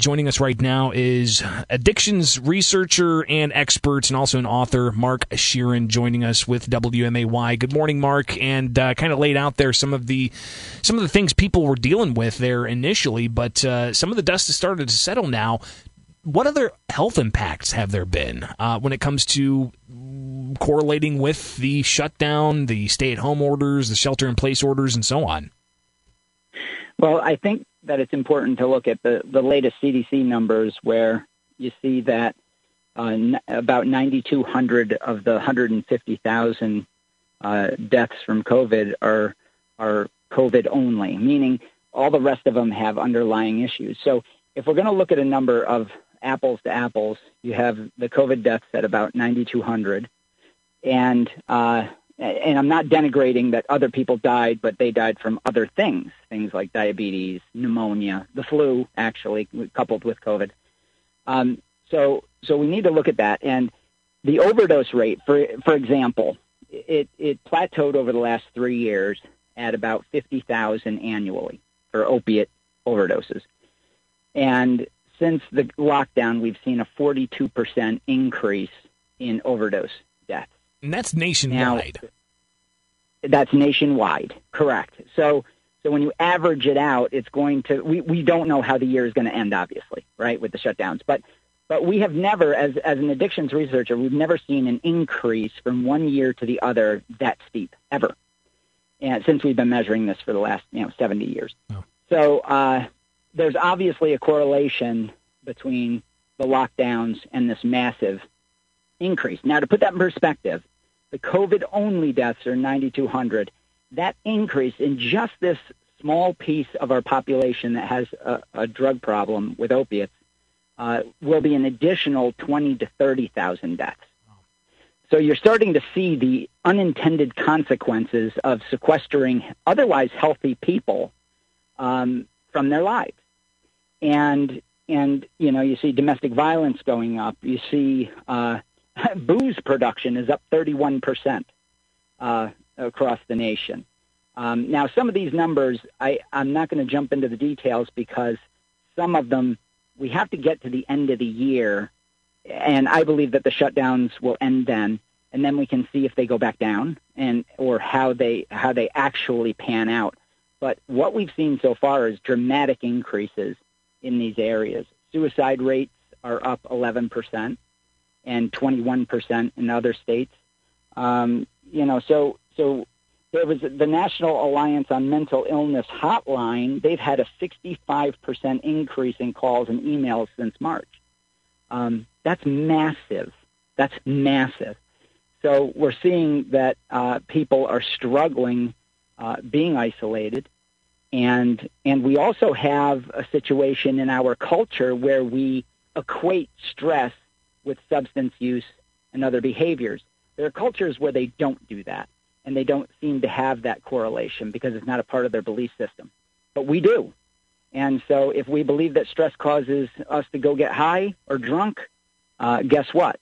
Joining us right now is addictions researcher and expert, and also an author, Mark Scheeren, joining us with WMAY. Good morning, Mark, and uh, kind of laid out there some of the some of the things people were dealing with there initially, but uh, some of the dust has started to settle now. What other health impacts have there been uh, when it comes to correlating with the shutdown, the stay-at-home orders, the shelter-in-place orders, and so on? Well, I think that it's important to look at the, the latest CDC numbers where you see that uh, n- about 9,200 of the 150,000 uh, deaths from COVID are are COVID only, meaning all the rest of them have underlying issues. So if we're going to look at a number of apples to apples, you have the COVID deaths at about 9,200, and uh, and I'm not denigrating that other people died, but they died from other things, things like diabetes, pneumonia, the flu, actually coupled with COVID. Um, so, so we need to look at that. And the overdose rate, for for example, it it plateaued over the last three years at about fifty thousand annually for opiate overdoses, and since the lockdown, we've seen a forty-two percent increase in overdose. And that's nationwide. Now, that's nationwide, correct. So, so when you average it out, it's going to. We, we don't know how the year is going to end, obviously, right, with the shutdowns. But but we have never, as as an addictions researcher, we've never seen an increase from one year to the other that steep ever, and since we've been measuring this for the last you know 70 years. Oh. So uh, there's obviously a correlation between the lockdowns and this massive increase. Now, to put that in perspective, the COVID only deaths are 9,200. That increase in just this small piece of our population that has a, a drug problem with opiates uh, will be an additional 20 to 30,000 deaths. So you're starting to see the unintended consequences of sequestering otherwise healthy people um, from their lives. And and you know you see domestic violence going up. You see uh, booze production is up 31% uh, across the nation. Um, now, some of these numbers, I, I'm not going to jump into the details because some of them we have to get to the end of the year, and I believe that the shutdowns will end then, and then we can see if they go back down and or how they how they actually pan out. But what we've seen so far is dramatic increases in these areas. Suicide rates are up 11 percent and 21% in other states. Um, you know, so so there was the National Alliance on Mental Illness hotline. They've had a 65% increase in calls and emails since March. Um, that's massive. That's massive. So we're seeing that uh, people are struggling uh, being isolated, and and we also have a situation in our culture where we equate stress with substance use and other behaviors. There are cultures where they don't do that, and they don't seem to have that correlation because it's not a part of their belief system. But we do. And so if we believe that stress causes us to go get high or drunk, uh, guess what?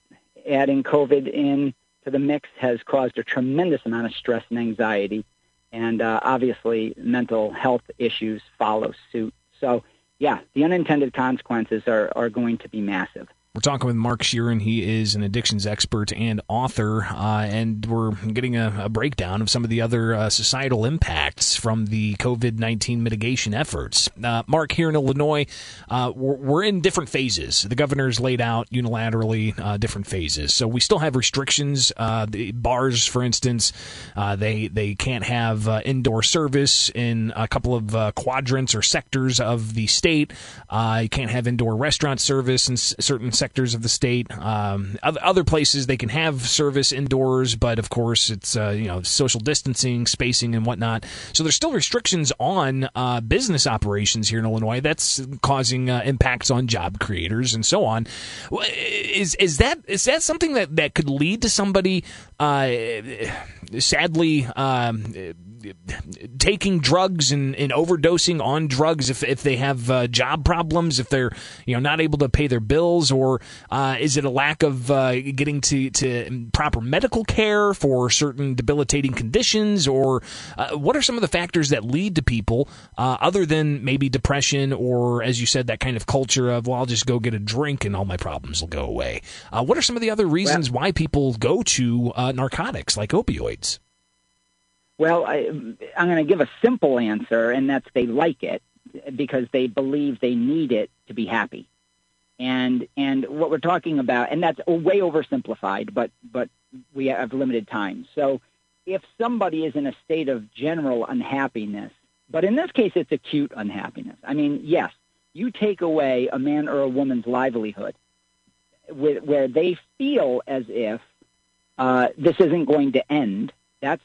Adding COVID in to the mix has caused a tremendous amount of stress and anxiety. And uh, obviously, mental health issues follow suit. So, yeah, the unintended consequences are, are going to be massive. We're talking with Mark Scheeren. He is an addictions expert and author, uh, and we're getting a, a, breakdown of some of the other uh, societal impacts from the COVID 19 mitigation efforts. Uh, Mark, here in Illinois, uh, we're, we're, in different phases. The governor's laid out unilaterally uh, different phases. So we still have restrictions. Uh, the bars, for instance, they, they can't have indoor service in a couple of quadrants or sectors of the state. you can't have indoor restaurant service in certain sectors of the state. Um, other places they can have service indoors, but of course it's uh, you know social distancing, spacing, and whatnot. So there's still restrictions on uh, business operations here in Illinois. That's causing uh, impacts on job creators and so on. Is is that is that something that that could lead to somebody uh, sadly? Um, taking drugs and, and, overdosing on drugs if, if they have uh, job problems, if they're you know not able to pay their bills, or uh, is it a lack of uh, getting to, to proper medical care for certain debilitating conditions, or uh, what are some of the factors that lead to people uh, other than maybe depression or, as you said, that kind of culture of well, I'll just go get a drink and all my problems will go away. Uh, what are some of the other reasons well, why people go to narcotics like opioids? Well, I, am going to give a simple answer, and that's they like it because they believe they need it to be happy. And and what we're talking about, and that's way oversimplified, but but we have limited time. So if somebody is in a state of general unhappiness, but in this case it's acute unhappiness. I mean, yes, you take away a man or a woman's livelihood, where they feel as if uh, this isn't going to end. That's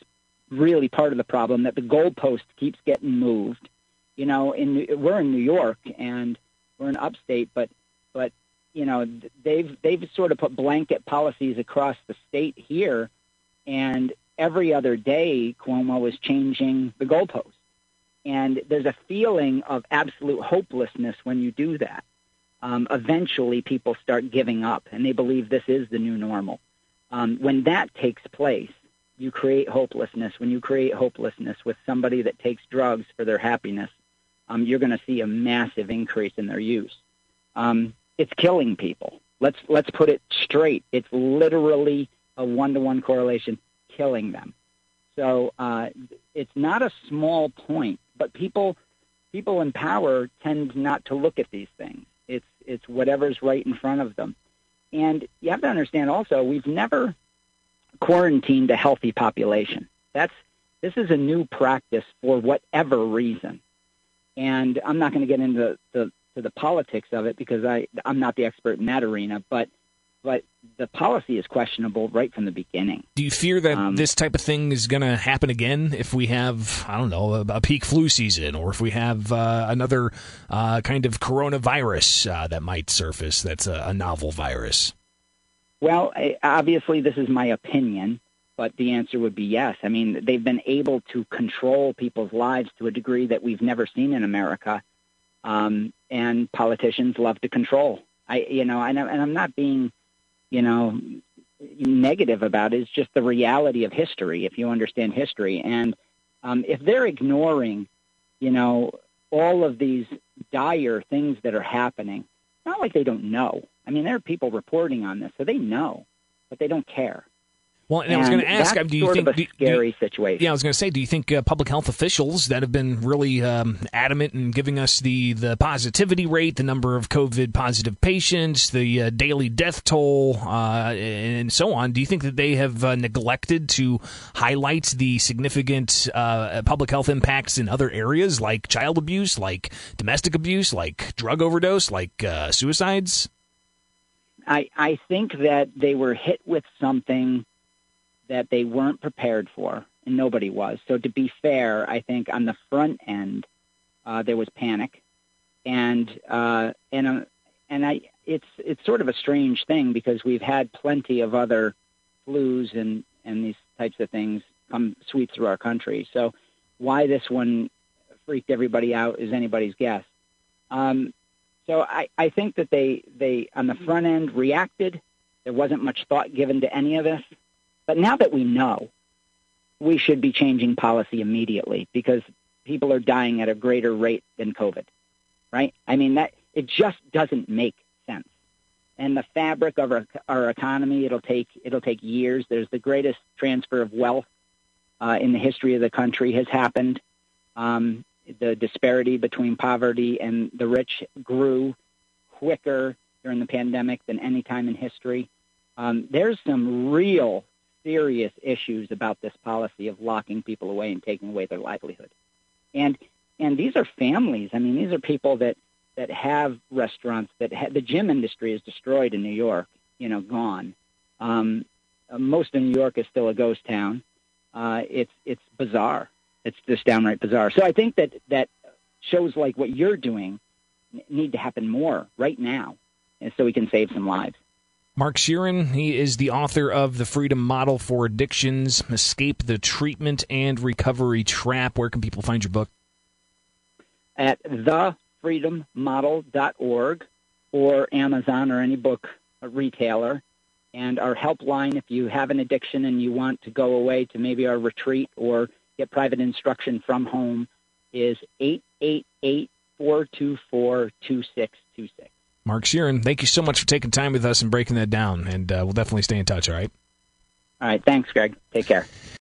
really part of the problem that the goalpost keeps getting moved. You know, in we're in New York and we're in upstate, but but you know they've they've sort of put blanket policies across the state here, and every other day Cuomo is changing the goalpost, and there's a feeling of absolute hopelessness when you do that. Um, eventually, people start giving up, and they believe this is the new normal. Um, when that takes place, you create hopelessness. When you create hopelessness with somebody that takes drugs for their happiness, um, you're going to see a massive increase in their use. Um, it's killing people. Let's let's put it straight. It's literally a one-to-one correlation, killing them. So uh, it's not a small point, but people people in power tend not to look at these things. It's it's whatever's right in front of them. And you have to understand also, we've never quarantined a healthy population. That's this is a new practice for whatever reason. And I'm not going to get into the to the politics of it because I I'm not the expert in that arena, but but the policy is questionable right from the beginning. Do you fear that um, this type of thing is going to happen again if we have, I don't know, a, a peak flu season, or if we have uh, another uh, kind of coronavirus uh, that might surface that's a, a novel virus? Well, obviously, this is my opinion, but the answer would be yes. I mean, they've been able to control people's lives to a degree that we've never seen in America, um, and politicians love to control. I, you know, and, and I'm not being, you know, negative about it. It's just the reality of history. If you understand history, and um, if they're ignoring, you know, all of these dire things that are happening, not like they don't know. I mean, there are people reporting on this, so they know, but they don't care. Well, and, and I was going to ask, do you think a do, scary do, situation? Yeah, I was going to say, do you think uh, public health officials that have been really um, adamant in giving us the the positivity rate, the number of COVID positive patients, the uh, daily death toll, uh, and so on, do you think that they have uh, neglected to highlight the significant uh, public health impacts in other areas like child abuse, like domestic abuse, like drug overdose, like uh, suicides? I I think that they were hit with something that they weren't prepared for, and nobody was. So to be fair, I think on the front end uh, there was panic, and uh, and uh, and I it's it's sort of a strange thing because we've had plenty of other flus and and these types of things come sweep through our country. So why this one freaked everybody out is anybody's guess. Um, so I, I think that they they on the front end reacted. There wasn't much thought given to any of this. But now that we know, we should be changing policy immediately because people are dying at a greater rate than COVID, right? I mean, that it just doesn't make sense. And the fabric of our, our economy, it'll take it'll take years. There's the greatest transfer of wealth uh, in the history of the country has happened. Um, the disparity between poverty and the rich grew quicker during the pandemic than any time in history. Um, there's some real serious issues about this policy of locking people away and taking away their livelihood. And and these are families. I mean, these are people that that have restaurants that ha- the gym industry is destroyed in New York. You know, gone. Um, most of New York is still a ghost town. Uh, it's it's bizarre. It's just downright bizarre. So I think that that shows like what you're doing need to happen more right now, and so we can save some lives. Mark Scheeren, he is the author of The Freedom Model for Addictions Escape the Treatment and Recovery Trap. Where can people find your book? At thefreedommodel.org or Amazon or any book retailer. And our helpline, if you have an addiction and you want to go away to maybe our retreat or get private instruction from home, is 888 424 2626. Mark Scheeren, thank you so much for taking time with us and breaking that down. And uh, we'll definitely stay in touch, all right? All right. Thanks, Greg. Take care.